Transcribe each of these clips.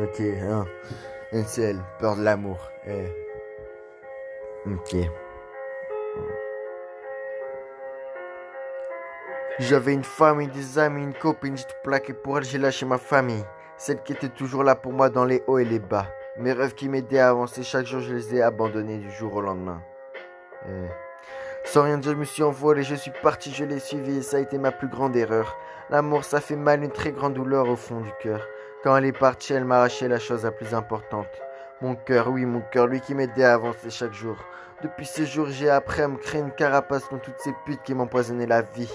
Ok, hein. NCL, peur de l'amour. Eh. Ok. J'avais une famille, des amis, une copine, j'ai tout plaqué pour elle, j'ai lâché ma famille. Celle qui était toujours là pour moi dans les hauts et les bas. Mes rêves qui m'aidaient à avancer chaque jour, je les ai abandonnés du jour au lendemain. Eh. Sans rien dire, je me suis envolé, je suis parti, je l'ai suivi et ça a été ma plus grande erreur. L'amour, ça fait mal, une très grande douleur au fond du cœur. Quand elle est partie, elle m'a arraché la chose la plus importante. Mon cœur, oui, mon cœur, lui qui m'aidait à avancer chaque jour. Depuis ce jour, j'ai appris à me créer une carapace contre toutes ces putes qui m'empoisonnaient la vie.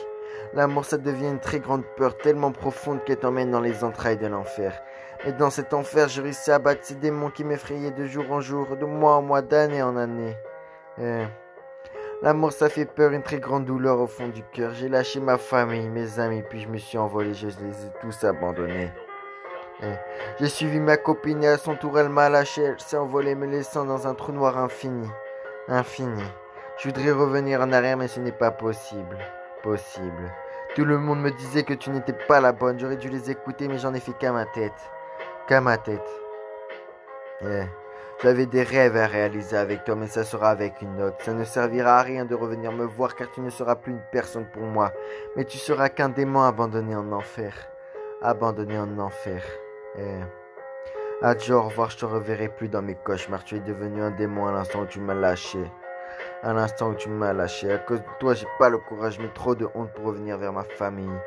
L'amour, ça devient une très grande peur, tellement profonde qu'elle t'emmène dans les entrailles de l'enfer. Et dans cet enfer, j'ai réussi à battre ces démons qui m'effrayaient de jour en jour, de mois en mois, d'année en année. Eh. L'amour, ça fait peur, une très grande douleur au fond du cœur. J'ai lâché ma famille, mes amis, puis je me suis envolé, je les ai tous abandonnés. Eh. J'ai suivi ma copine et à son tour, elle m'a lâché, elle s'est envolée, me laissant dans un trou noir infini. Infini. Je voudrais revenir en arrière, mais ce n'est pas possible. Possible. Tout le monde me disait que tu n'étais pas la bonne. J'aurais dû les écouter, mais j'en ai fait qu'à ma tête. Qu'à ma tête. Eh. J'avais des rêves à réaliser avec toi, mais ça sera avec une autre. Ça ne servira à rien de revenir me voir, car tu ne seras plus une personne pour moi. Mais tu seras qu'un démon abandonné en enfer. Abandonné en enfer. Eh. Adieu, au revoir, je te reverrai plus dans mes cauchemars. Tu es devenu un démon à l'instant où tu m'as lâché. À l'instant où tu m'as lâché. À cause de toi, j'ai pas le courage, mais trop de honte pour revenir vers ma famille.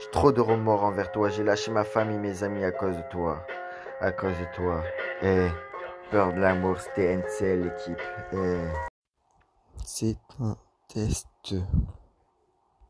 J'ai trop de remords envers toi. J'ai lâché ma famille, mes amis à cause de toi. À cause de toi. Eh. Peur de l'amour, c'était NCL l'équipe. Eh. C'est un test.